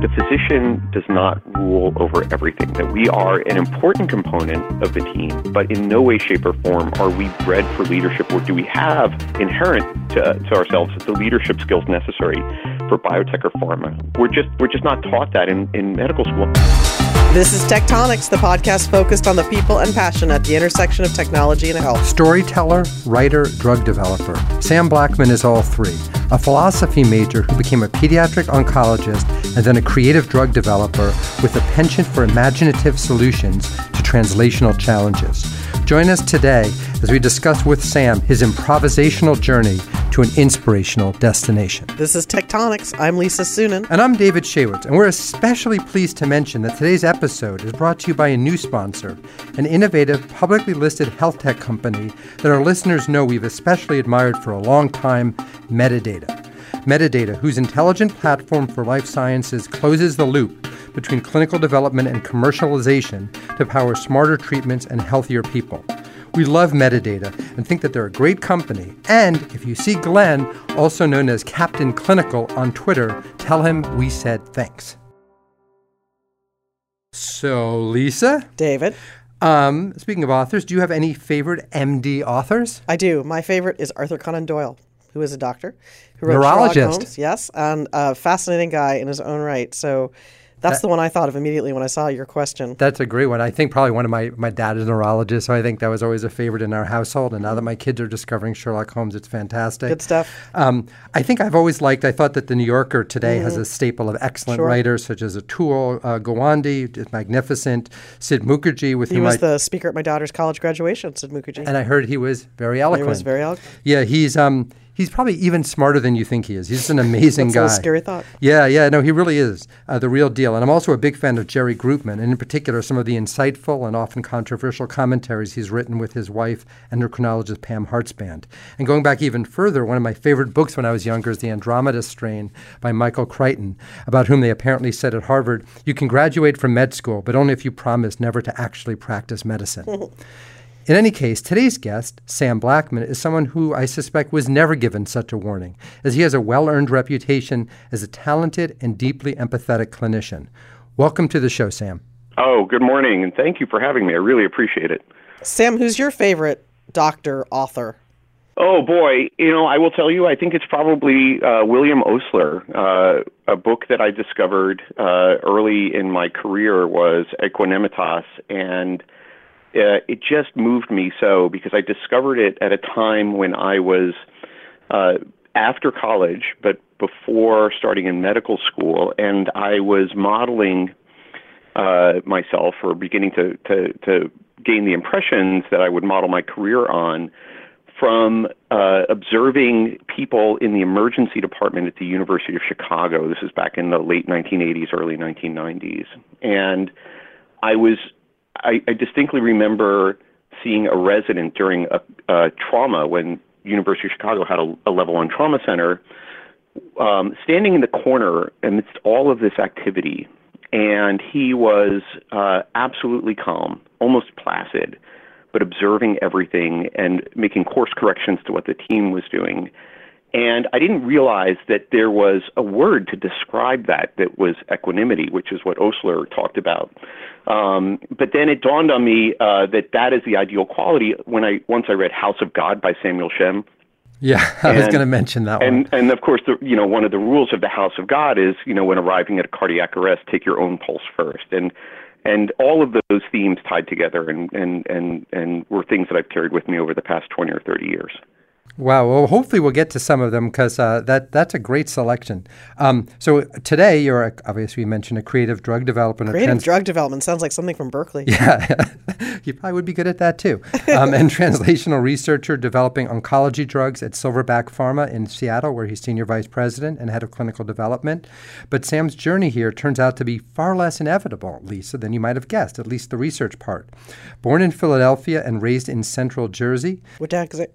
the physician does not rule over everything, that we are an important component of the team, but in no way, shape, or form are we bred for leadership or do we have inherent to, to ourselves the leadership skills necessary for biotech or pharma. We're just, we're just not taught that in, in medical school. This is Tech Tonics, the podcast focused on the people and passion at the intersection of technology and health. Storyteller, writer, drug developer. Sam Blackman is all three. A philosophy major who became a pediatric oncologist and then a creative drug developer with a penchant for imaginative solutions translational challenges. Join us today as we discuss with Sam his improvisational journey to an inspirational destination. This is Tech Tonics. I'm Lisa Suennen. And I'm David Shaywitz, and we're especially pleased to mention that today's episode is brought to you by a new sponsor, an innovative, publicly listed health tech company that our listeners know we've especially admired for a long time Medidata. Medidata, whose intelligent platform for life sciences closes the loop between clinical development and commercialization to power smarter treatments and healthier people. We love Medidata and think that they're a great company. And if you see Glenn, also known as Captain Clinical, on Twitter, tell him we said thanks. So, Lisa? David? Um, speaking of authors, do you have any favorite MD authors? I do. My favorite is Arthur Conan Doyle, who is a doctor, who wrote Neurologist. Sherlock Holmes, yes, and a fascinating guy in his own right. So that's That- the one I thought of immediately when I saw your question. That's a great one. I think probably one of my my dad is a neurologist, so I think that was always a favorite in our household. And now that my kids are discovering Sherlock Holmes, it's fantastic. Good stuff. Um, I think I've always liked. I thought that the New Yorker today has a staple of excellent Mm-hmm. Sure. writers such as Atul uh, Gawande, is magnificent. Sid Mukherjee, with He whom was I the speaker at my daughter's college graduation, Sid Mukherjee. and I heard he was very eloquent. he was very eloquent. yeah, he's um he's probably even smarter than you think he is. He's just an amazing guy. scary thought. Yeah, yeah, no, he really is uh, the real deal. And I'm also a big fan of Jerry Groopman, and in particular, some of the insightful and often controversial commentaries he's written with his wife, endocrinologist Pam Hartzband. And going back even further, one of my favorite books when I was younger is The Andromeda Strain by Michael Crichton, about whom they apparently said at Harvard, you can graduate from med school, but only if you promise never to actually practice medicine. In any case, today's guest, Sam Blackman, is someone who I suspect was never given such a warning, as he has a well earned reputation as a talented and deeply empathetic clinician. Welcome to the show, Sam. Oh, good morning, and thank you for having me. I really appreciate it. Sam, who's your favorite doctor author? Oh boy, you know, I will tell you, I think it's probably uh, William Osler. Uh, a book that I discovered uh, early in my career was Equanimitas, and uh, it just moved me so because I discovered it at a time when I was uh, after college, but before starting in medical school, and I was modeling uh, myself or beginning to, to, to gain the impressions that I would model my career on from uh, observing people in the emergency department at the University of Chicago. This is back in the late 1980s, early 1990s. And I was, I, I distinctly remember seeing a resident during a, a trauma when University of Chicago had a, a level one trauma center, um, standing in the corner amidst all of this activity. And he was uh, absolutely calm, almost placid, but observing everything and making course corrections to what the team was doing. And I didn't realize that there was a word to describe that that was equanimity, which is what Osler talked about. Um, but then it dawned on me uh, that that is the ideal quality when I once I read House of God by Samuel Shem. Yeah, I was going to mention that And one. and of course, the, you know, one of the rules of the House of God is, you know, when arriving at a cardiac arrest, take your own pulse first. And and all of those themes tied together and and and and were things that I've carried with me over the past twenty or thirty years. Wow. Well, hopefully we'll get to some of them because uh, that that's a great selection. Um, so today you're a, obviously you mentioned a creative drug development. Creative trans- drug development sounds like something from Berkeley. Yeah, you probably would be good at that too. Um, and translational researcher developing oncology drugs at Silverback Pharma in Seattle, where he's senior vice president and head of clinical development. But Sam's journey here turns out to be far less inevitable, Lisa, than you might have guessed, at least the research part. Born in Philadelphia and raised in central Jersey, What heck is it?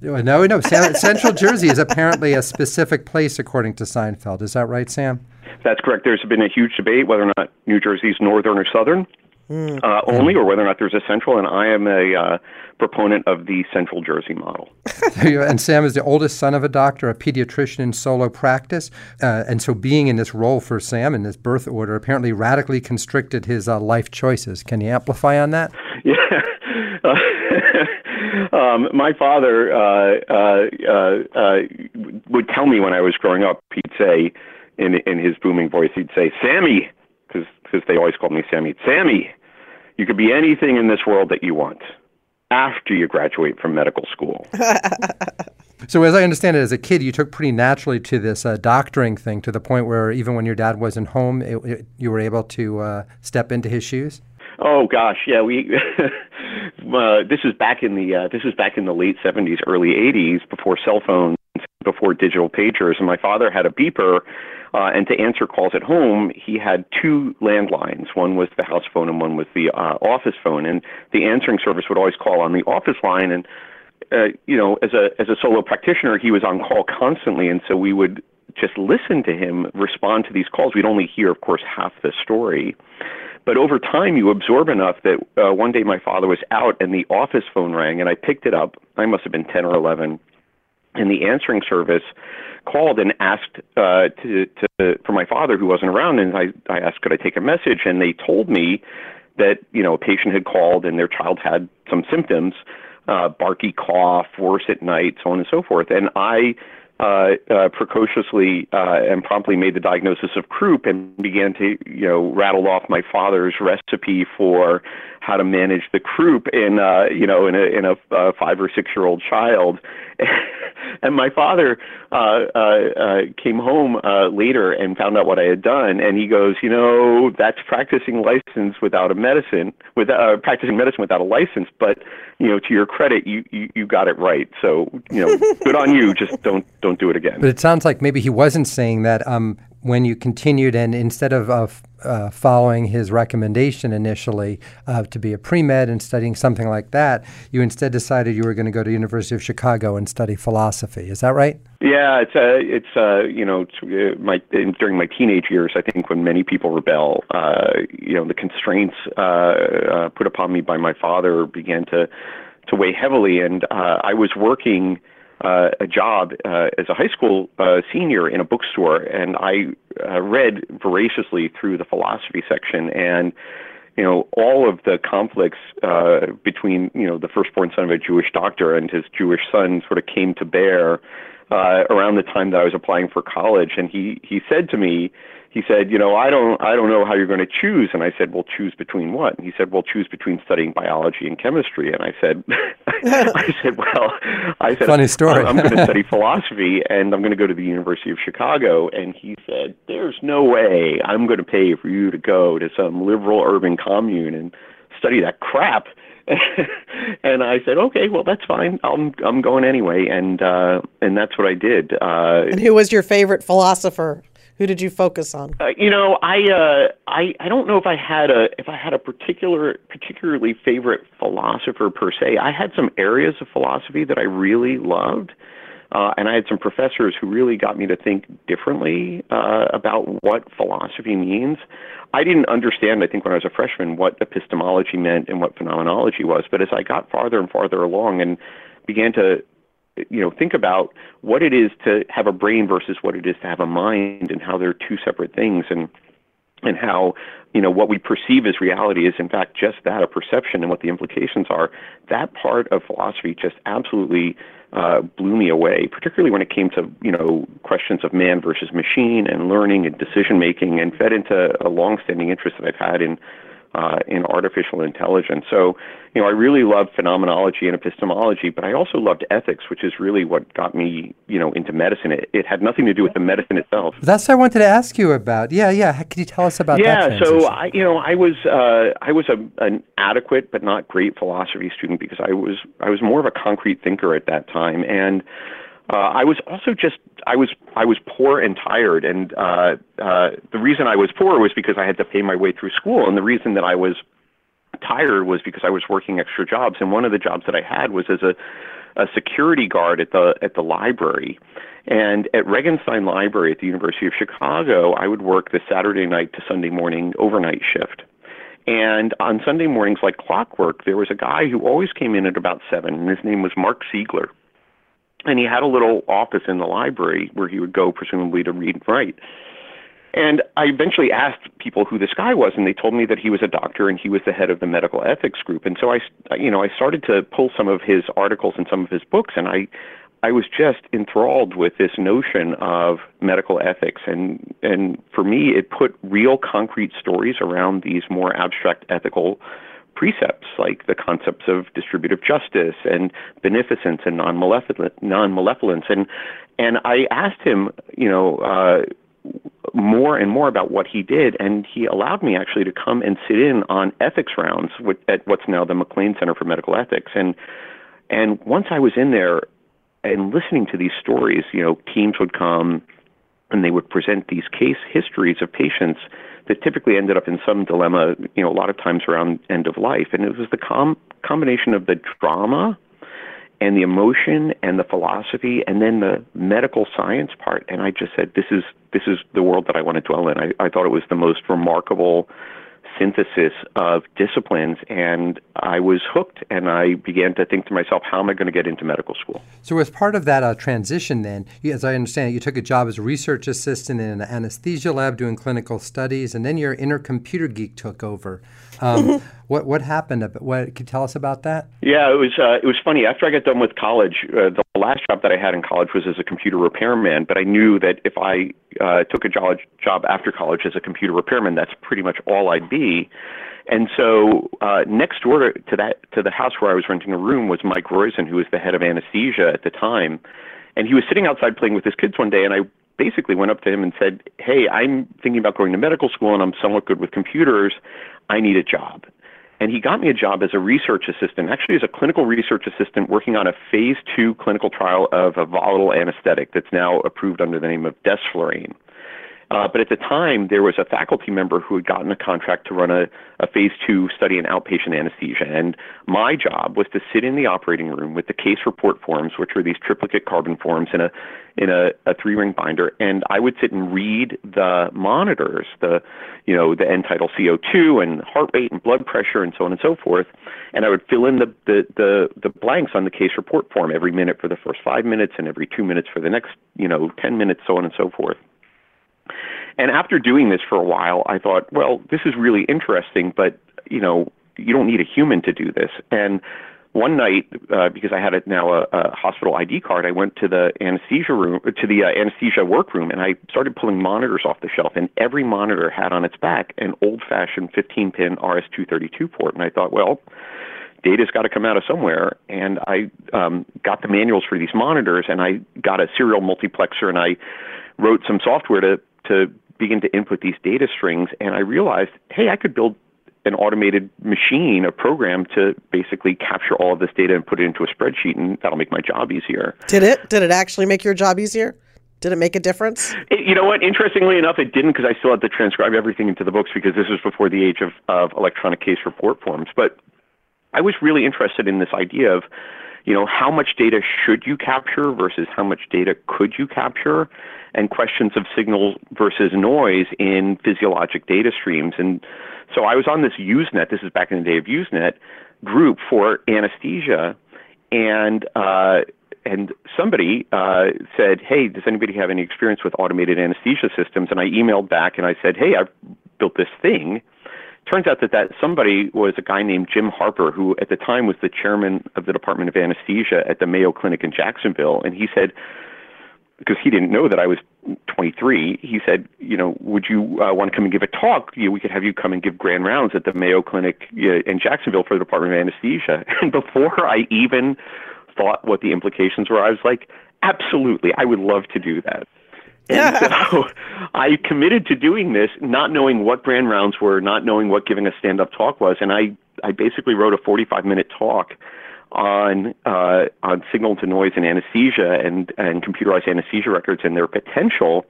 No, no, no Central Jersey is apparently a specific place, according to Seinfeld. Is that right, Sam? That's correct. There's been a huge debate whether or not New Jersey's northern or southern. mm. uh, only, or whether or not there's a central. And I am a uh, proponent of the central Jersey model. and Sam is the oldest son of a doctor, a pediatrician in solo practice, uh, and so being in this role for Sam in this birth order apparently radically constricted his uh, life choices. Can you amplify on that? Yeah. um, my father uh, uh, uh, would tell me when I was growing up. He'd say, in in his booming voice, he'd say, "Sammy," because because they always called me Sammy. Sammy, you could be anything in this world that you want after you graduate from medical school. so, as I understand it, as a kid, you took pretty naturally to this uh, doctoring thing to the point where even when your dad wasn't home, it, it, you were able to uh, step into his shoes. Oh gosh, yeah, we. uh, this is back in the uh, this was back in the late '70s, early '80s, before cell phones, before digital pagers, and my father had a beeper. Uh, and to answer calls at home, he had two landlines. One was the house phone, and one was the uh, office phone. And the answering service would always call on the office line. And uh, you know, as a as a solo practitioner, he was on call constantly, and so we would just listen to him respond to these calls. We'd only hear, of course, half the story. But over time, you absorb enough that uh, one day my father was out and the office phone rang, and I picked it up. I must have been 10 or 11. And the answering service called and asked uh, to, to for my father who wasn't around, and I, I asked could I take a message, and they told me that you know a patient had called and their child had some symptoms, uh, barky cough, worse at night, so on and so forth, and I uh, uh, precociously uh, and promptly made the diagnosis of croup and began to, you know, rattle off my father's recipe for how to manage the croup in, uh, you know, in a in a uh, five or six year old child. and my father uh, uh, uh, came home uh, later and found out what I had done, and he goes, you know, that's practicing license without a medicine, with uh, practicing medicine without a license. But you know, to your credit, you you, you got it right. So you know, good on you. Just don't don't do it again. But it sounds like maybe he wasn't saying that. Um, when you continued and instead of uh, following his recommendation initially uh, to be a pre-med and studying something like that, you instead decided you were going to go to University of Chicago and study philosophy. Is that right? Yeah, it's uh, it's uh, you know uh, my during my teenage years, I think when many people rebel, uh, you know the constraints uh, uh, put upon me by my father began to to weigh heavily, and uh, I was working uh, a job uh, as a high school uh, senior in a bookstore, and I uh, read voraciously through the philosophy section, and you know all of the conflicts uh, between you know the firstborn son of a Jewish doctor and his Jewish son sort of came to bear uh, around the time that I was applying for college, and he he said to me he said, you know, I don't, I don't know how you're going to choose. And I said, well, choose between what? And he said, well, choose between studying biology and chemistry. And I said, I said, well, I said, funny story. I'm, I'm going to study philosophy and I'm going to go to the University of Chicago. And he said, there's no way I'm going to pay for you to go to some liberal urban commune and study that crap. and I said, okay, well, that's fine. I'm I'm going anyway, and uh, and that's what I did. Uh, and who was your favorite philosopher? Who did you focus on? Uh, you know, I uh, I I don't know if I had a if I had a particular particularly favorite philosopher per se. I had some areas of philosophy that I really loved. Uh, and I had some professors who really got me to think differently uh, about what philosophy means. I didn't understand, I think, when I was a freshman, what epistemology meant and what phenomenology was. But as I got farther and farther along and began to you know think about what it is to have a brain versus what it is to have a mind and how they're two separate things and and how you know what we perceive as reality is in fact just that a perception and what the implications are. That part of philosophy just absolutely uh, blew me away particularly when it came to you know questions of man versus machine and learning and decision making and fed into a long-standing interest that I've had in uh, in artificial intelligence. So, you know, I really love phenomenology and epistemology, but I also loved ethics, which is really what got me, you know, into medicine. It, it had nothing to do with the medicine itself. That's what I wanted to ask you about. Yeah, yeah. Could you tell us about yeah, that? Yeah, so I, you know, I was uh, I was a, an adequate but not great philosophy student because I was I was more of a concrete thinker at that time, and uh, I was also just I was I was poor and tired, and uh, uh, the reason I was poor was because I had to pay my way through school, and the reason that I was tired was because I was working extra jobs, and one of the jobs that I had was as a a security guard at the at the library. And at Regenstein Library at the University of Chicago, I would work the Saturday night to Sunday morning overnight shift. And on Sunday mornings, like clockwork, there was a guy who always came in at about seven, and his name was Mark Siegler. And he had a little office in the library where he would go, presumably to read and write. And I eventually asked people who this guy was, and they told me that he was a doctor and he was the head of the medical ethics group. And so I, you know, I started to pull some of his articles and some of his books, and I, I was just enthralled with this notion of medical ethics, and and for me, it put real concrete stories around these more abstract ethical precepts, like the concepts of distributive justice and beneficence and non-malevolence, and and I asked him, you know. Uh, more and more about what he did, and he allowed me actually to come and sit in on ethics rounds at what's now the McLean Center for Medical Ethics. And and once I was in there and listening to these stories, you know, teams would come and they would present these case histories of patients that typically ended up in some dilemma, you know, a lot of times around end of life. And it was the com- combination of the drama and the emotion and the philosophy and then the medical science part and i just said this is this is the world that i want to dwell in i, I thought it was the most remarkable synthesis of disciplines and I was hooked and I began to think to myself, how am I going to get into medical school? So, as part of that uh, transition, then, as I understand it, you took a job as a research assistant in an anesthesia lab doing clinical studies, and then your inner computer geek took over. Um, what what happened? What can you tell us about that? Yeah, it was uh, it was funny. After I got done with college, uh, the last job that I had in college was as a computer repairman. But I knew that if I uh, took a job job after college as a computer repairman, that's pretty much all I'd be. And so uh, next door to that to the house where I was renting a room was Mike Roizen, who was the head of anesthesia at the time, and he was sitting outside playing with his kids one day, and I basically went up to him and said, "Hey, I'm thinking about going to medical school, and I'm somewhat good with computers. I need a job." And he got me a job as a research assistant, actually as a clinical research assistant working on a phase two clinical trial of a volatile anesthetic that's now approved under the name of desflurane. Uh, but at the time, there was a faculty member who had gotten a contract to run a, a phase two study in outpatient anesthesia. And my job was to sit in the operating room with the case report forms, which were these triplicate carbon forms in a in a, a three ring binder, and I would sit and read the monitors, the you know the end tidal CO2 and heart rate and blood pressure and so on and so forth, and I would fill in the the the, the blanks on the case report form every minute for the first five minutes and every two minutes for the next you know ten minutes, so on and so forth. And after doing this for a while, I thought, well, this is really interesting, but you know, you don't need a human to do this. And one night, uh, because I had a, now a, a hospital ID card, I went to the anesthesia room, to the uh, anesthesia workroom, and I started pulling monitors off the shelf. And every monitor had on its back an old-fashioned 15-pin RS-232 port. And I thought, well, data's got to come out of somewhere. And I um, got the manuals for these monitors, and I got a serial multiplexer, and I wrote some software to to begin to input these data strings, and I realized, hey, I could build an automated machine, a program to basically capture all of this data and put it into a spreadsheet, and that'll make my job easier. Did it? Did it actually make your job easier? Did it make a difference? It, you know what? Interestingly enough, it didn't because I still had to transcribe everything into the books because this was before the age of, of electronic case report forms. But I was really interested in this idea of, you know, how much data should you capture versus how much data could you capture? and questions of signal versus noise in physiologic data streams. And so I was on this Usenet, this is back in the day of Usenet, group for anesthesia, and uh, and somebody uh, said, "Hey, does anybody have any experience with automated anesthesia systems?" And I emailed back and I said, "Hey, I've built this thing." Turns out that that somebody was a guy named Jim Harper, who at the time was the chairman of the Department of Anesthesia at the Mayo Clinic in Jacksonville, and he said, because he didn't know that I was 23, he said, you know, would you uh, want to come and give a talk? You know, we could have you come and give grand rounds at the Mayo Clinic in Jacksonville for the Department of Anesthesia. And before I even thought what the implications were, I was like, absolutely, I would love to do that. And so I committed to doing this, not knowing what grand rounds were, not knowing what giving a stand-up talk was, and I I basically wrote a 45-minute talk on uh, on signal to noise and anesthesia and and computerized anesthesia records and their potential,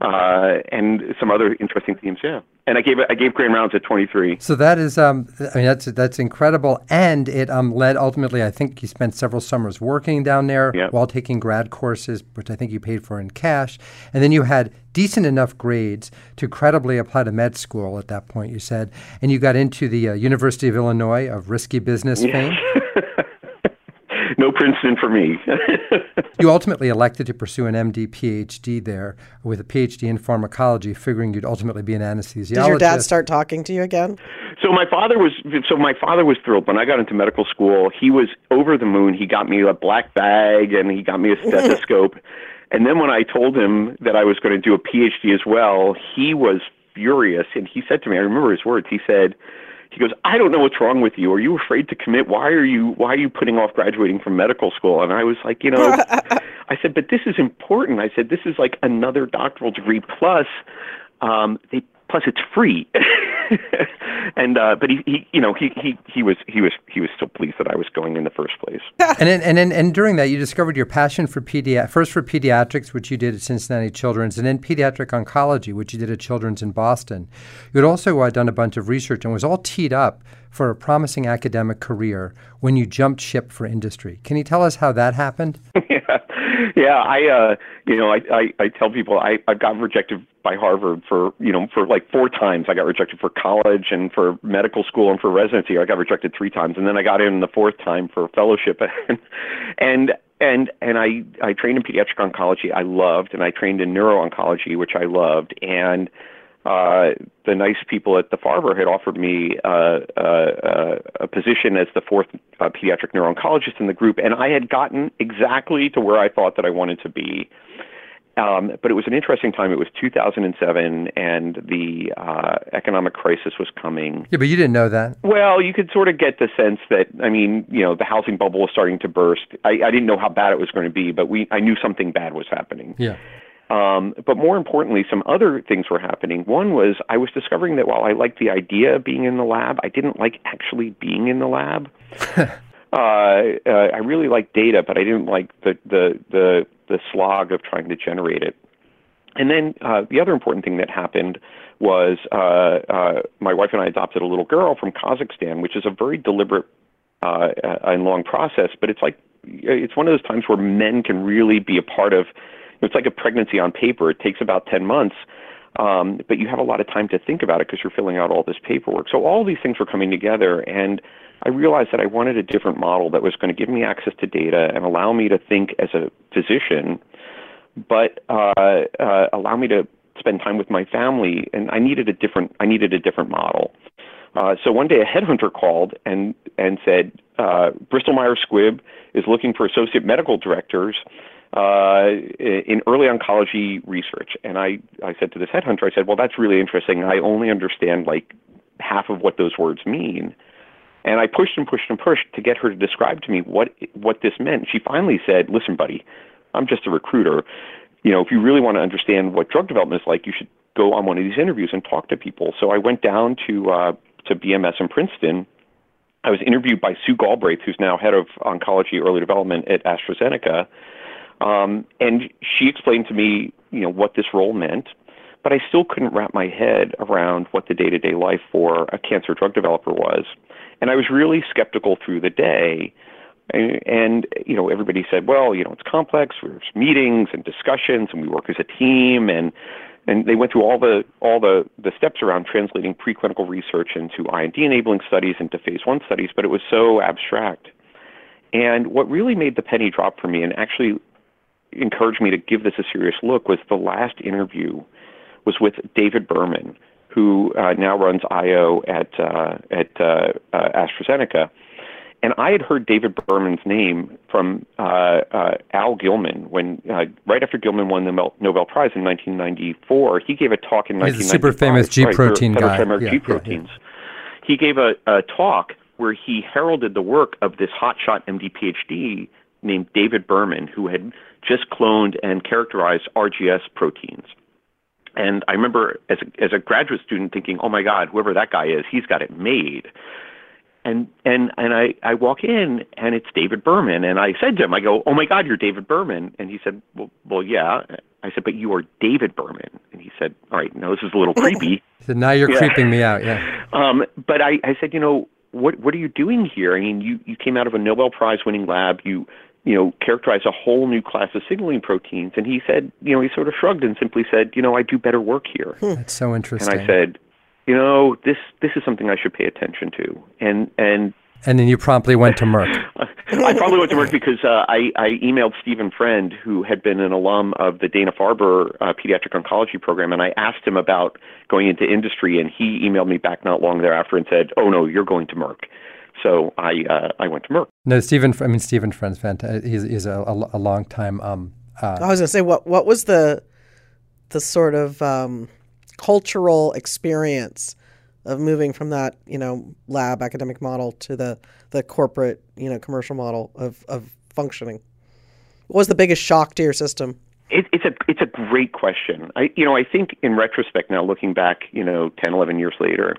uh, and some other interesting themes. Yeah, and I gave I gave grand rounds at 23. So that is, um, I mean, that's that's incredible, and it um, led ultimately. I think you spent several summers working down there while taking grad courses, which I think you paid for in cash, and then you had decent enough grades to credibly apply to med school at that point. You said, and you got into the uh, University of Illinois of risky business fame. no Princeton for me. You ultimately elected to pursue an MD PhD there with a PhD in pharmacology, figuring you'd ultimately be an anesthesiologist. Did your dad start talking to you again? So my father was so my father was thrilled when I got into medical school. He was over the moon. He got me a black bag and he got me a stethoscope. and then when I told him that I was going to do a PhD as well, he was furious and he said to me, I remember his words. He said, he goes, I don't know what's wrong with you. Are you afraid to commit? Why are you why are you putting off graduating from medical school? And I was like, you know, I said, but this is important. I said, this is like another doctoral degree plus um, they plus it's free. and uh, but he, he you know he, he he was he was he was still pleased that I was going in the first place. And then, and then, and during that, you discovered your passion for pedi- first for pediatrics, which you did at Cincinnati Children's, and then pediatric oncology, which you did at Children's in Boston. You had also uh, done a bunch of research and was all teed up for a promising academic career when you jumped ship for industry. Can you tell us how that happened? yeah, yeah. I uh, you know I, I I tell people I I got rejected by Harvard for you know for like four times. I got rejected for college and for medical school and for residency. I got rejected three times, and then I got in the fourth time for fellowship. and and and I I trained in pediatric oncology. I loved, and I trained in neuro oncology, which I loved, and uh, the nice people at the Farber had offered me uh, uh, uh, a position as the fourth uh, pediatric neuro-oncologist in the group, and I had gotten exactly to where I thought that I wanted to be. Um, but it was an interesting time. It was 2007, and the uh, economic crisis was coming. Yeah, but you didn't know that. Well, you could sort of get the sense that I mean, you know, the housing bubble was starting to burst. I, I didn't know how bad it was going to be, but we I knew something bad was happening. Yeah. Um, but more importantly, some other things were happening. One was I was discovering that while I liked the idea of being in the lab, I didn't like actually being in the lab. uh, uh, I really liked data, but I didn't like the, the the the slog of trying to generate it. And then uh, the other important thing that happened was uh, uh, my wife and I adopted a little girl from Kazakhstan, which is a very deliberate uh, and long process. But it's like it's one of those times where men can really be a part of it's like a pregnancy on paper. It takes about 10 months, um, but you have a lot of time to think about it because you're filling out all this paperwork. So all these things were coming together, and I realized that I wanted a different model that was going to give me access to data and allow me to think as a physician, but uh, uh, allow me to spend time with my family. And I needed a different. I needed a different model. Uh, so one day a headhunter called and and said uh, Bristol Myers Squibb is looking for associate medical directors in early oncology research. And I, I said to this headhunter, I said, well, that's really interesting. I only understand like half of what those words mean. And I pushed and pushed and pushed to get her to describe to me what what this meant. She finally said, "Listen, buddy, I'm just a recruiter. You know, if you really want to understand what drug development is like, you should go on one of these interviews and talk to people." So I went down to uh, to BMS in Princeton. I was interviewed by Sue Galbraith, who's now head of oncology early development at AstraZeneca. Um, and she explained to me, you know, what this role meant, but I still couldn't wrap my head around what the day-to-day life for a cancer drug developer was. And I was really skeptical through the day. And, and you know, everybody said, well, you know, it's complex. There's meetings and discussions, and we work as a team, and and they went through all the all the the steps around translating preclinical research into IND enabling studies into phase one studies, but it was so abstract. And what really made the penny drop for me, and actually encouraged me to give this a serious look, was the last interview was with David Berman, who uh, now runs IO at uh, at uh, uh, AstraZeneca. And I had heard David Berman's name from uh, uh, Al Gilman when, uh, right after Gilman won the Nobel Prize in 1994, he gave a talk in He's 1995. a super famous G right, protein guy. Yeah, G yeah, yeah. proteins. He gave a, a talk where he heralded the work of this hotshot MD PhD named David Berman, who had just cloned and characterized RGS proteins. And I remember as a, as a graduate student thinking, "Oh my God, whoever that guy is, he's got it made." And and and I I walk in and it's David Berman, and I said to him, I go, "Oh my God, you're David Berman," and he said, "Well, well, yeah." I said, "But you are David Berman," and he said, "All right, now this is a little creepy." So now you're yeah. creeping me out, yeah. Um, but I, I said, you know, what what are you doing here? I mean, you you came out of a Nobel Prize winning lab. You you know characterized a whole new class of signaling proteins. And he said, you know, he sort of shrugged and simply said, you know, I do better work here. Hmm. That's so interesting. And I said, you know, this this is something I should pay attention to. And and and then you promptly went to Merck. I probably went to Merck because uh, I, I emailed Stephen Friend, who had been an alum of the Dana Farber uh, pediatric oncology program, and I asked him about going into industry, and he emailed me back not long thereafter and said, "Oh no, you're going to Merck." So I uh, I went to Merck. No, Stephen. I mean, Stephen Friend's fantastic. He's, he's a, a, a long time. Um, uh, I was going to say, what what was the the sort of um, cultural experience of moving from that you know lab academic model to the the corporate you know commercial model of of functioning? What was the biggest shock to your system? It, it's a it's a great question. I you know I think in retrospect now looking back you know 10 11 years later,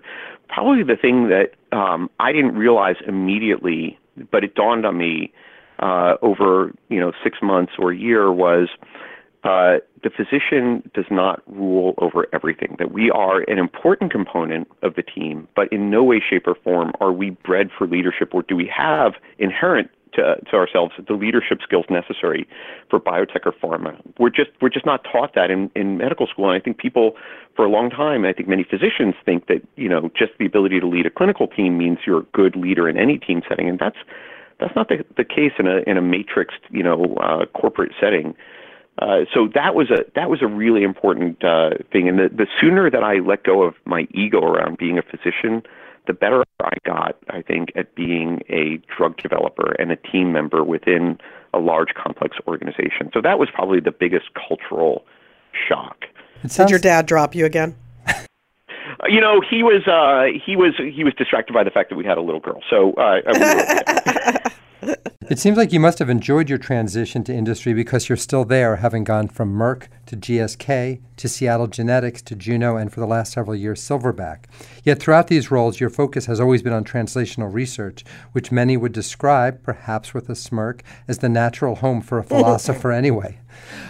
probably the thing that um, I didn't realize immediately, but it dawned on me uh, over you know six months or a year was uh, the physician does not rule over everything. That we are an important component of the team, but in no way, shape, or form are we bred for leadership, or do we have inherent to, to ourselves the leadership skills necessary for biotech or pharma. We're just we're just not taught that in, in medical school. And I think people for a long time, I think many physicians think that, you know, just the ability to lead a clinical team means you're a good leader in any team setting. And that's that's not the, the case in a in a matrixed, you know, uh, corporate setting. Uh, so that was a that was a really important uh, thing, and the the sooner that I let go of my ego around being a physician, the better I got, I think, at being a drug developer and a team member within a large, complex organization. So that was probably the biggest cultural shock. Did your dad drop you again? you know, he was uh, he was he was distracted by the fact that we had a little girl. So uh, it seems like you must have enjoyed your transition to industry because you're still there, having gone from Merck to GSK to Seattle Genetics to Juno and for the last several years Silverback. Yet throughout these roles, your focus has always been on translational research, which many would describe, perhaps with a smirk, as the natural home for a philosopher anyway.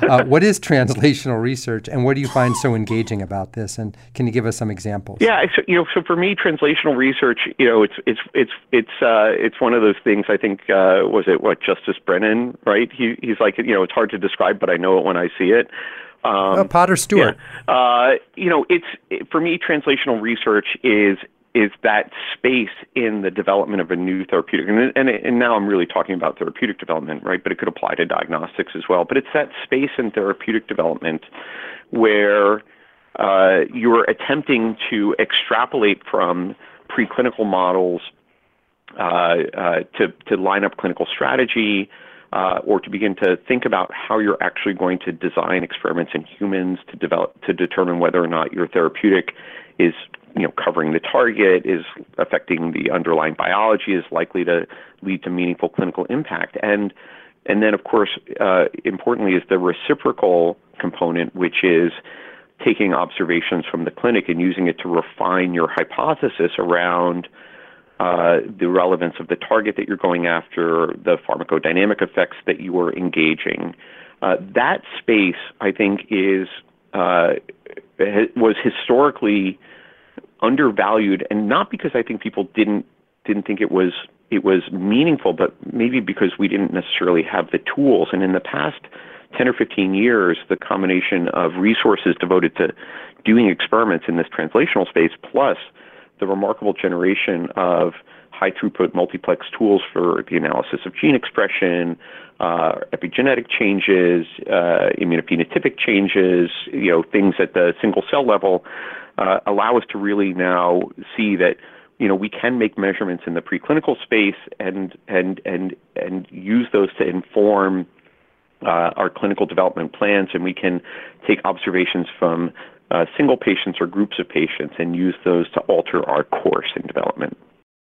Uh, what is translational research, and what do you find so engaging about this? And can you give us some examples? Yeah, so, you know, so for me, translational research, you know, it's it's it's it's uh, it's one of those things. I think uh, was it what Justice Brennan, right? He he's like, you know, it's hard to describe, but I know it when I see it. Um, oh, Potter Stewart. Yeah. Uh, you know, it's for me, translational research is is that space in the development of a new therapeutic, and, and and now I'm really talking about therapeutic development, right? But it could apply to diagnostics as well. But it's that space in therapeutic development where uh, you're attempting to extrapolate from preclinical models uh, uh, to to line up clinical strategy or to begin to think about how you're actually going to design experiments in humans to develop to determine whether or not your therapeutic is you know covering the target, is affecting the underlying biology, is likely to lead to meaningful clinical impact, and and then of course uh, importantly is the reciprocal component, which is taking observations from the clinic and using it to refine your hypothesis around uh, the relevance of the target that you're going after, the pharmacodynamic effects that you are engaging. Uh, that space, I think, is uh, was historically undervalued, and not because I think people didn't think it was it was meaningful, but maybe because we didn't necessarily have the tools. And in the past 10 or 15 years, the combination of resources devoted to doing experiments in this translational space, plus the remarkable generation of high throughput multiplex tools for the analysis of gene expression, uh, epigenetic changes, uh, immunophenotypic changes, you know, things at the single cell level, uh, allow us to really now see that you know we can make measurements in the preclinical space and and and and use those to inform our clinical development plans, and we can take observations from Uh, single patients or groups of patients and use those to alter our course in development.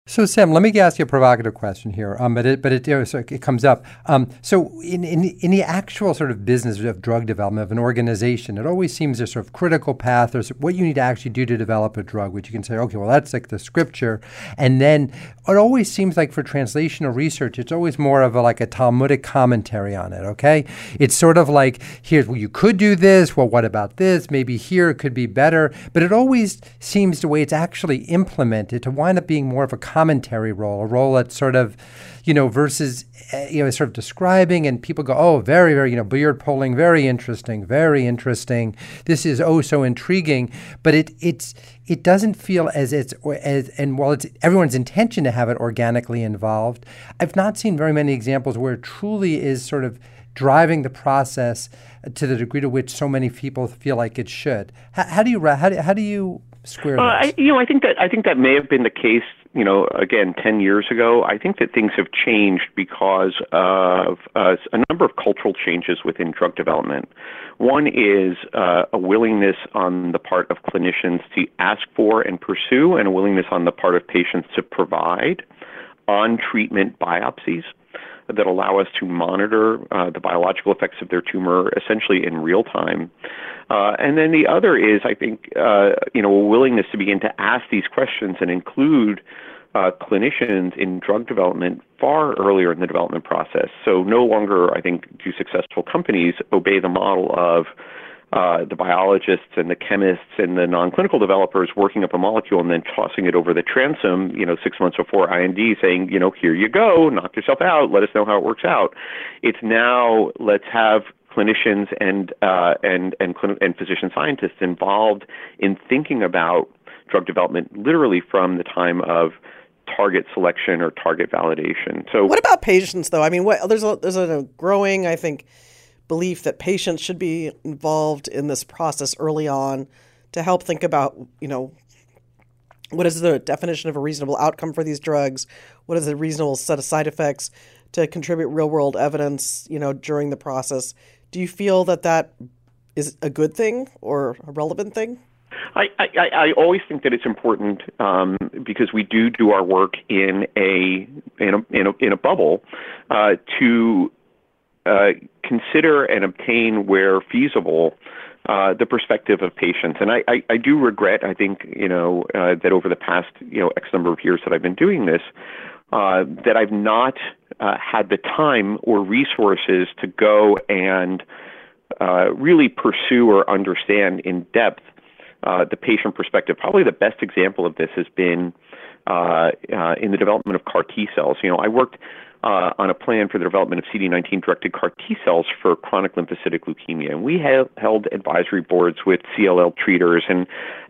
So, Sam, let me ask you a provocative question here, um, but it but it, so it comes up. Um, so, in, in in the actual sort of business of drug development of an organization, it always seems there's sort of critical path. There's what you need to actually do to develop a drug, which you can say, okay, well, that's like the scripture, and then it always seems like for translational research, it's always more of a, like a Talmudic commentary on it. Okay, it's sort of like here's well, you could do this. Well, what about this? Maybe here it could be better, but it always seems the way it's actually implemented to wind up being more of a commentary role, a role that's sort of, you know, versus, uh, you know, sort of describing, and people go, oh, very, very, you know, beard polling, very interesting, very interesting. This is oh so intriguing, but it it's it doesn't feel as it's as and while it's everyone's intention to have it organically involved, I've not seen very many examples where it truly is sort of driving the process to the degree to which so many people feel like it should. How, how do you how do, how do you square uh, I, you know, I think that I think that may have been the case. You know, again, ten years ago. I think that things have changed because of uh, a number of cultural changes within drug development. One is uh, a willingness on the part of clinicians to ask for and pursue, and a willingness on the part of patients to provide on treatment biopsies that allow us to monitor uh, the biological effects of their tumor essentially in real time. Uh, and then the other is, I think, uh, you know, a willingness to begin to ask these questions and include uh, clinicians in drug development far earlier in the development process. So no longer, I think, do successful companies obey the model of uh, the biologists and the chemists and the non-clinical developers working up a molecule and then tossing it over the transom, you know, six months before IND, saying, you know, here you go, knock yourself out, let us know how it works out. It's now let's have clinicians and uh, and and and physician scientists involved in thinking about drug development literally from the time of target selection or target validation. So, what about patients, though? I mean, what, there's a there's a growing, I think belief that patients should be involved in this process early on to help think about, you know, what is the definition of a reasonable outcome for these drugs? What is a reasonable set of side effects to contribute real world evidence, you know, during the process? Do you feel that that is a good thing or a relevant thing? I, I, I always think that it's important um, because we do do our work in a in a in a, in a bubble uh, to consider and obtain where feasible uh, the perspective of patients. And I, I, I, do regret, I think, you know, uh, that over the past, you know, X number of years that I've been doing this, uh, that I've not uh, had the time or resources to go and uh, really pursue or understand in depth the patient perspective. Probably the best example of this has been in the development of CAR T cells. You know, I worked uh, Uh, on a plan for the development of CD19 directed CAR T cells for chronic lymphocytic leukemia. And we have held advisory boards with CLL treaters and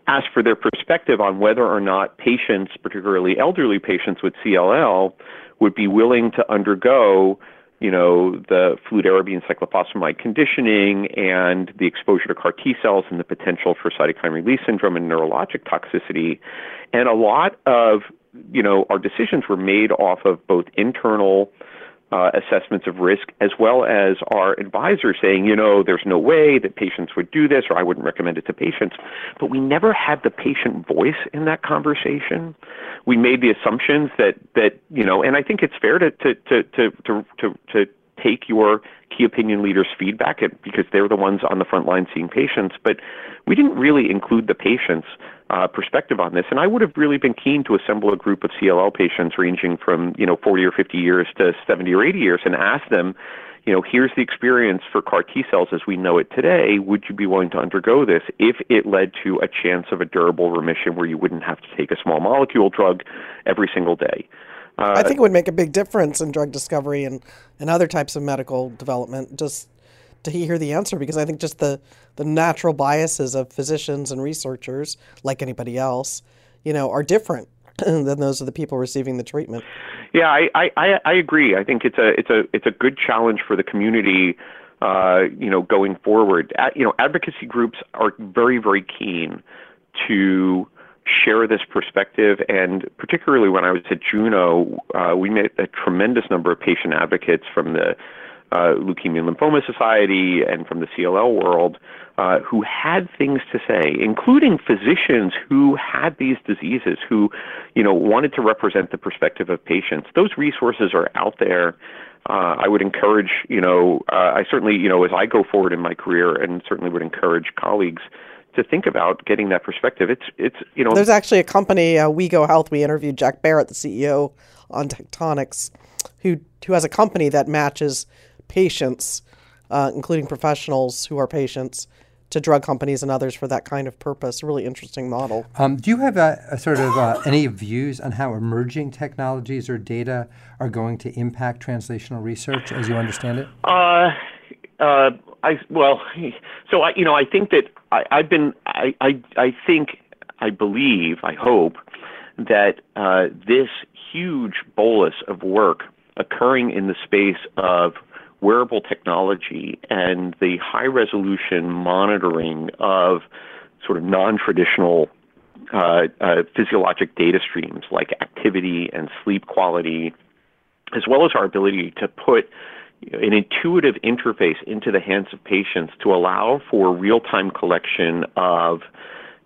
asked for their perspective on whether or not patients, particularly elderly patients with CLL, would be willing to undergo you know, the fludarabine cyclophosphamide conditioning and the exposure to CAR T cells and the potential for cytokine release syndrome and neurologic toxicity. And a lot of you know, our decisions were made off of both internal uh, assessments of risk as well as our advisors saying, you know, there's no way that patients would do this or I wouldn't recommend it to patients. But we never had the patient voice in that conversation. We made the assumptions that, that you know, and I think it's fair to, to, to, to, to, to take your key opinion leaders' feedback because they're the ones on the front line seeing patients. But we didn't really include the patients' uh, perspective on this. And I would have really been keen to assemble a group of CLL patients ranging from you know 40 or 50 years to 70 or 80 years and ask them. You know, here's the experience for CAR T cells as we know it today. Would you be willing to undergo this if it led to a chance of a durable remission where you wouldn't have to take a small molecule drug every single day? Uh, I think it would make a big difference in drug discovery and, and other types of medical development just to hear the answer because I think just the, the natural biases of physicians and researchers, like anybody else, you know, are different than those of the people receiving the treatment. Yeah, I, I, I agree. I think it's a it's a it's a good challenge for the community uh, you know, going forward. At, you know, advocacy groups are very, very keen to share this perspective. And particularly when I was at Juno, uh, we met a tremendous number of patient advocates from the uh, Leukemia and Lymphoma Society and from the CLL world uh, who had things to say, including physicians who had these diseases, who, you know, wanted to represent the perspective of patients. Those resources are out there. Uh, I would encourage, you know, uh, I certainly, you know, as I go forward in my career, and certainly would encourage colleagues to think about getting that perspective. It's, it's, you know, there's actually a company, uh, WeGo Health. We interviewed Jack Barrette, the CEO, on Tech Tonics, who who has a company that matches patients, uh, including professionals who are patients, to drug companies and others for that kind of purpose. A really interesting model. Um, do you have a, a sort of uh, any views on how emerging technologies or data are going to impact translational research as you understand it? Uh, uh, I well, so I you know I think that I, I've been I, I I think I believe I hope that uh, this huge bolus of work occurring in the space of wearable technology and the high resolution monitoring of sort of non traditional uh, uh, physiologic data streams like activity and sleep quality, as well as our ability to put an intuitive interface into the hands of patients to allow for real-time collection of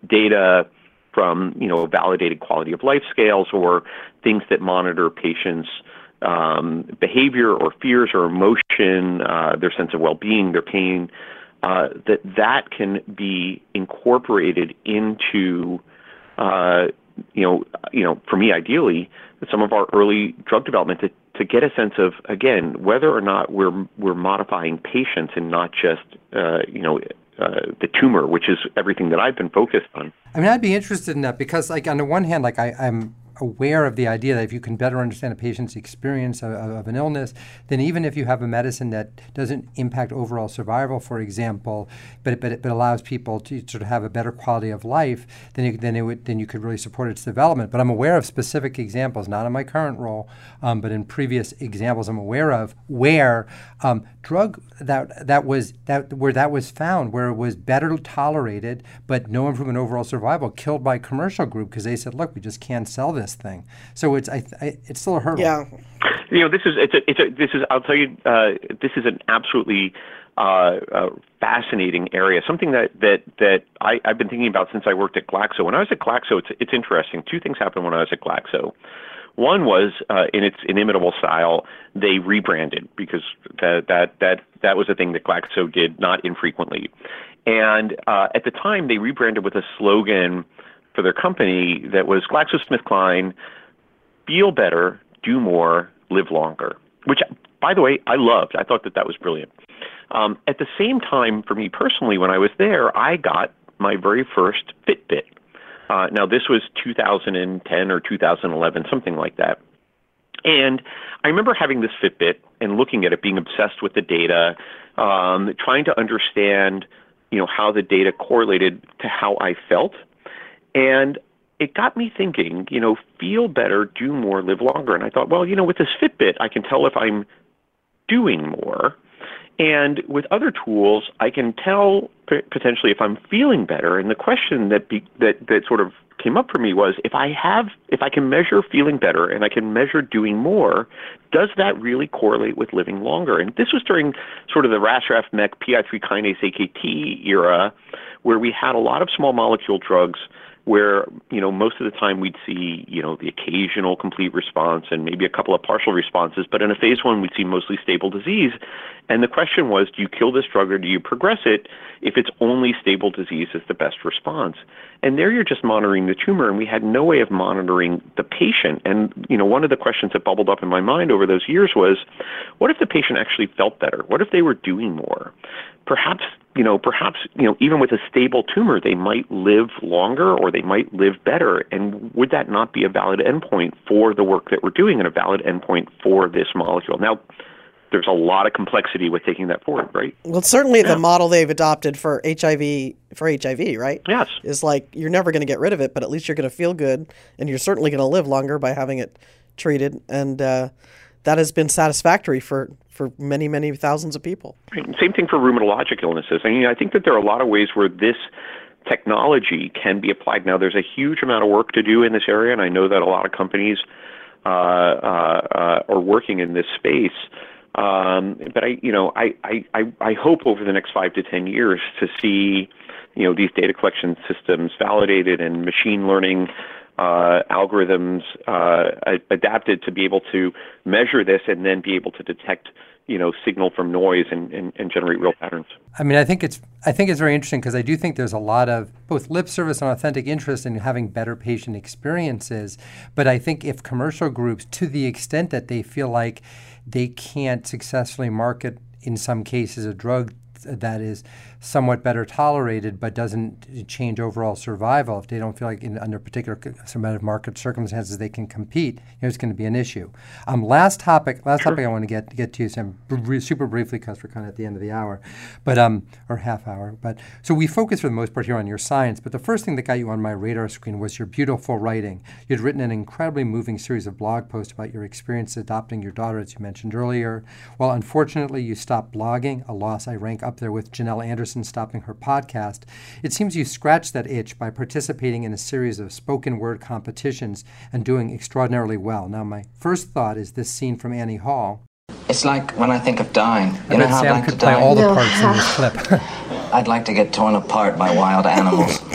data from you know validated quality of life scales or things that monitor patients' um, behavior or fears or emotion, uh, their sense of well-being, their pain, uh, that that can be incorporated into, uh, you know, you know, for me, ideally, some of our early drug development to, to get a sense of again whether or not we're we're modifying patients and not just, uh, you know. Uh, the tumor, which is everything that I've been focused on. I mean, I'd be interested in that because, like, on the one hand, like I, I'm aware of the idea that if you can better understand a patient's experience of, of, an illness, then even if you have a medicine that doesn't impact overall survival, for example, but but but allows people to sort of have a better quality of life, then you, then it would then you could really support its development. But I'm aware of specific examples, not in my current role, um, but in previous examples I'm aware of where um, drug that that was that where that was found, where it was better tolerated, but no improvement overall survival, killed by commercial group because they said, look, we just can't sell this this thing. So it's I, I, it's still a hurdle. Yeah. You know, this is it's a, it's a this is I'll tell you uh, this is an absolutely uh, uh, fascinating area. Something that that that I, I've been thinking about since I worked at Glaxo. When I was at Glaxo, it's it's interesting. Two things happened when I was at Glaxo. One was uh, in its inimitable style, they rebranded because that that that that was a thing that Glaxo did not infrequently. And uh, at the time, they rebranded with a slogan for their company that was GlaxoSmithKline, feel better, do more, live longer, which, by the way, I loved. I thought that that was brilliant. Um, at the same time, for me personally, when I was there, I got my very first Fitbit. Uh, now, this was 2010 or 2011, something like that. And I remember having this Fitbit and looking at it, being obsessed with the data, um, trying to understand, you know, how the data correlated to how I felt and it got me thinking, you know, feel better, do more, live longer. And I thought, well, you know, with this Fitbit, I can tell if I'm doing more. And with other tools, I can tell p- potentially if I'm feeling better. And the question that that that sort of came up for me was if I have if I can measure feeling better and I can measure doing more, does that really correlate with living longer? And this was during sort of the RAS RAF MEK PI3 kinase AKT era, where we had a lot of small molecule drugs where you know most of the time we'd see you know the occasional complete response and maybe a couple of partial responses but in a phase one we'd see mostly stable disease. And the question was do you kill this drug or do you progress it if it's only stable disease is the best response? And there you're just monitoring the tumor and we had no way of monitoring the patient. And you know one of the questions that bubbled up in my mind over those years was what if the patient actually felt better? What if they were doing more? Perhaps you know perhaps you know even with a stable tumor they might live longer or they might live better and would that not be a valid endpoint for the work that we're doing and a valid endpoint for this molecule now there's a lot of complexity with taking that forward, right? Well, certainly yeah. the model they've adopted for HIV for HIV, right? Yes, is like you're never going to get rid of it, but at least you're going to feel good, and you're certainly going to live longer by having it treated, and uh, that has been satisfactory for for many, many thousands of people. Same thing for rheumatologic illnesses. I mean, I think that there are a lot of ways where this technology can be applied. Now, there's a huge amount of work to do in this area, and I know that a lot of companies uh, uh, uh, are working in this space. Um, but I, you know, I, I, I hope over the next five to ten years to see, you know, these data collection systems validated and machine learning algorithms uh, adapted to be able to measure this and then be able to detect you know signal from noise and, and, and, generate real patterns. I mean, I think it's I think it's very interesting because I do think there's a lot of both lip service and authentic interest in having better patient experiences. But I think if commercial groups, to the extent that they feel like they can't successfully market in some cases a drug that is somewhat better tolerated but doesn't change overall survival, if they don't feel like in, under particular of market circumstances they can compete, it's going to be an issue. Um, last topic, last sure. topic I want to get get to some super briefly because we're kind of at the end of the hour, but um, or half hour. But so we focus for the most part here on your science. But the first thing that got you on my radar screen was your beautiful writing. You'd written an incredibly moving series of blog posts about your experience adopting your daughter, as you mentioned earlier. Well, unfortunately, you stopped blogging, a loss I rank up there with Janelle Anderson stopping her podcast, it seems you scratched that itch by participating in a series of spoken word competitions and doing extraordinarily well. Now, my first thought is this scene from Annie Hall. It's like when I think of dying. You I know how Sam I'd like could to play die? all the no. parts in this clip. I'd like to get torn apart by wild animals.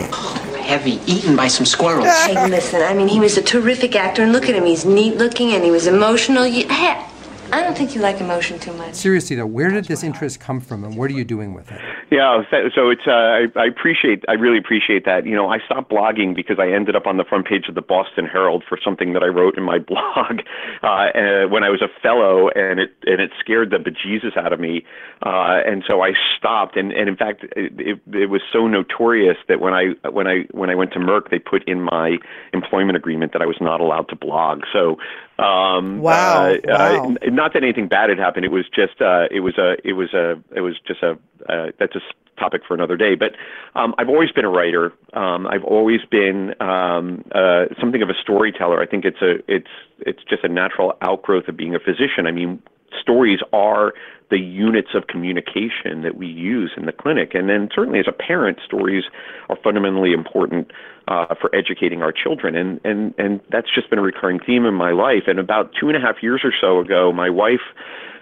Heavy, eaten by some squirrels. Hey, listen, I mean, he was a terrific actor, and look at him. He's neat looking, and he was emotional. You, hey, I don't think you like emotion too much. Seriously, though, where did this interest come from, and what are you doing with it? Yeah, so it's uh, I, I appreciate I really appreciate that. You know, I stopped blogging because I ended up on the front page of the Boston Herald for something that I wrote in my blog uh, when I was a fellow, and it and it scared the bejesus out of me, uh, and so I stopped. And, and in fact, it, it, it was so notorious that when I when I when I went to Merck, they put in my employment agreement that I was not allowed to blog. So um, wow, uh, wow. Uh, not that anything bad had happened. It was just uh, it was a it was a it was just a uh, that's a topic for another day. But um, I've always been a writer. Um, I've always been um, uh, something of a storyteller. I think it's a it's it's just a natural outgrowth of being a physician. I mean, stories are the units of communication that we use in the clinic. And then certainly as a parent, stories are fundamentally important uh, for educating our children. And, and, and that's just been a recurring theme in my life. And about two and a half years or so ago, my wife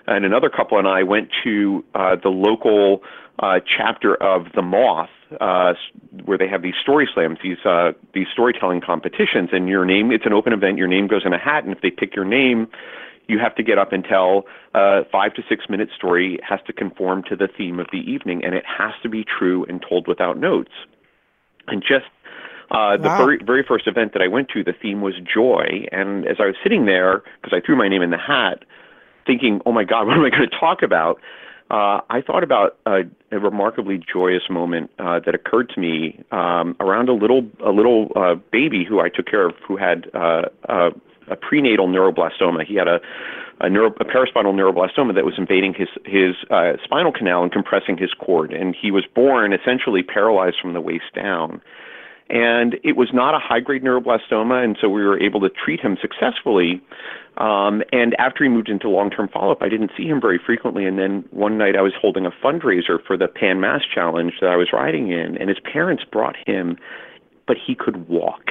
and another couple and I went to uh, the local uh, chapter of The Moth, uh, where they have these story slams, these uh, these storytelling competitions, and your name. It's an open event. Your name goes in a hat, and if they pick your name, you have to get up and tell a five to six minute story. It has to conform to the theme of the evening, and it has to be true and told without notes. And just uh, the wow. very, very first event that I went to, the theme was joy. And as I was sitting there, because I threw my name in the hat, thinking, oh my God, what am I going to talk about? Uh, I thought about a, a remarkably joyous moment uh, that occurred to me um, around a little a little uh, baby who I took care of who had uh, uh, a prenatal neuroblastoma. He had a a, neuro, a paraspinal neuroblastoma that was invading his his uh, spinal canal and compressing his cord, and he was born essentially paralyzed from the waist down. And it was not a high grade neuroblastoma, and so we were able to treat him successfully. Um, and after he moved into long term follow up, I didn't see him very frequently. And then one night I was holding a fundraiser for the Pan Mass Challenge that I was riding in, and his parents brought him, but he could walk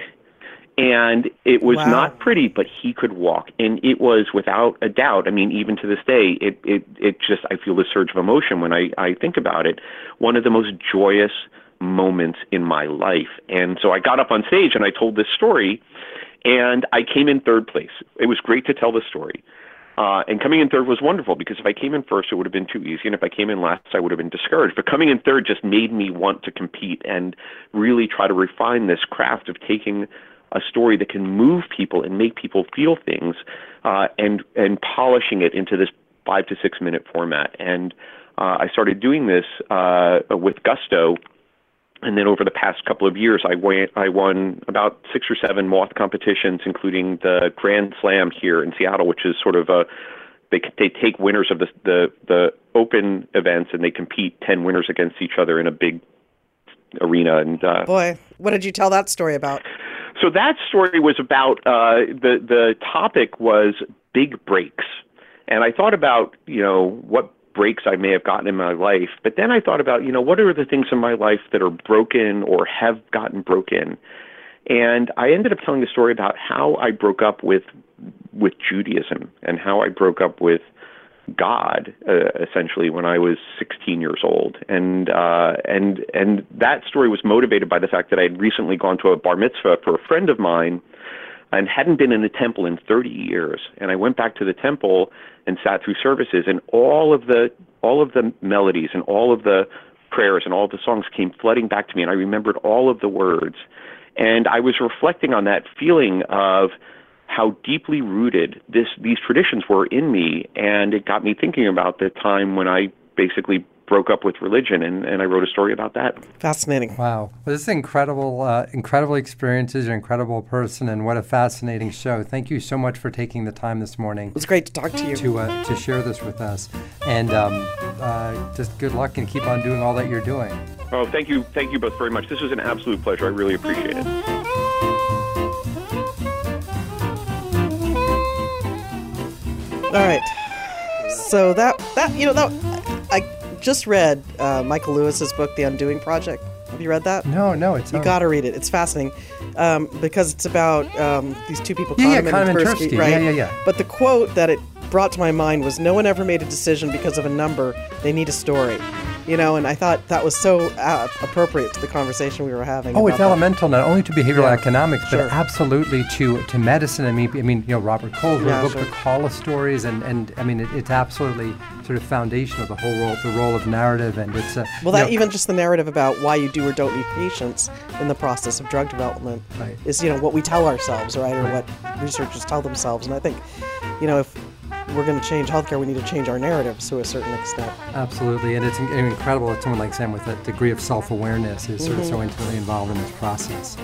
and it was wow. not pretty but he could walk and it was without a doubt i mean even to this day it it it just i feel this surge of emotion when i i think about it one of the most joyous moments in my life and so i got up on stage and i told this story and i came in third place it was great to tell the story uh, and coming in third was wonderful because if I came in first, it would have been too easy. And if I came in last, I would have been discouraged. But coming in third just made me want to compete and really try to refine this craft of taking a story that can move people and make people feel things, uh, and and polishing it into this five to six minute format. And uh, I started doing this uh, with gusto. And then over the past couple of years, I won, I won about six or seven moth competitions, including the Grand Slam here in Seattle, which is sort of a they they take winners of the the the open events and they compete ten winners against each other in a big arena. And uh, boy, what did you tell that story about? So that story was about uh, the the topic was big breaks, and I thought about you know what breaks I may have gotten in my life, but then I thought about you know what are the things in my life that are broken or have gotten broken, and I ended up telling the story about how I broke up with with Judaism and how I broke up with God, uh, essentially, when I was 16 years old, and uh, and and that story was motivated by the fact that I had recently gone to a bar mitzvah for a friend of mine, and hadn't been in the temple in 30 years. And I went back to the temple and sat through services, and all of the all of the melodies and all of the prayers and all of the songs came flooding back to me, and I remembered all of the words, and I was reflecting on that feeling of how deeply rooted this these traditions were in me, and it got me thinking about the time when I basically broke up with religion, and, and I wrote a story about that. Fascinating. Wow, well, this is incredible, uh, incredible experiences. You're an incredible person, and what a fascinating show. Thank you so much for taking the time this morning. It was great to talk to you. To uh, to share this with us, and um, uh, just good luck and keep on doing all that you're doing. Oh, thank you, thank you both very much. This was an absolute pleasure. I really appreciate it. All right. So that that you know that I just read uh, Michael Lewis's book, The Undoing Project. Have you read that? No, no, it's You got to read it. It's fascinating um, because it's about um, these two people, Yeah, yeah, Kahneman and Tversky, Tversky. right? Yeah, yeah, yeah. But the quote that it brought to my mind was, "No one ever made a decision because of a number. They need a story." You know, and I thought that was so uh, appropriate to the conversation we were having. Oh, it's that. elemental not only to behavioral Yeah, economics, but absolutely to to medicine. I mean, I mean, you know, Robert Coles wrote Yeah, book, sure. The Call of Stories, and and I mean, it, it's absolutely sort of foundation of the whole role, the role of narrative, and it's a Well, that know, even just the narrative about why you do or don't need patients in the process of drug development Right. is, you know, what we tell ourselves, right, or what researchers tell themselves. And I think, you know, if we're going to change healthcare, we need to change our narratives to a certain extent. Absolutely, and it's incredible that someone like Sam with that degree of self-awareness is sort of Mm-hmm. so intimately involved in this process.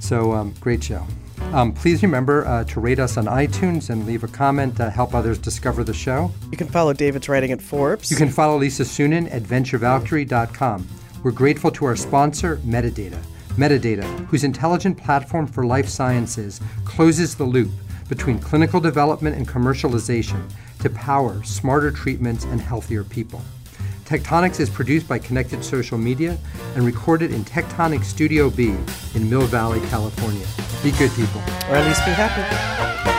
So, um, great show. Um, please remember uh, to rate us on iTunes and leave a comment to help others discover the show. You can follow David's writing at Forbes. You can follow Lisa Suennen at venturevalkyrie.com. We're grateful to our sponsor, Medidata. Medidata, whose intelligent platform for life sciences closes the loop between clinical development and commercialization to power smarter treatments and healthier people. Tech Tonics is produced by Connected Social Media and recorded in Tectonic Studio B in Mill Valley, California. Be good people. or at least be happy.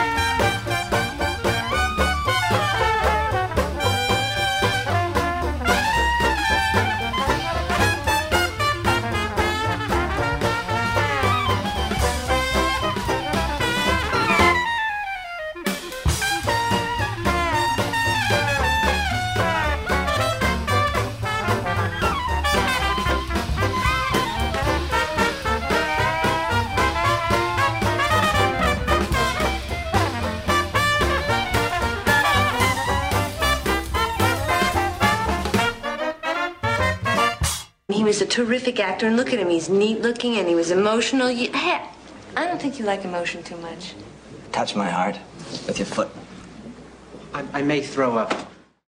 Actor, and look at him. He's neat looking and he was emotional. You, hey, I don't think you like emotion too much. Touch my heart with your foot. I, I may throw up.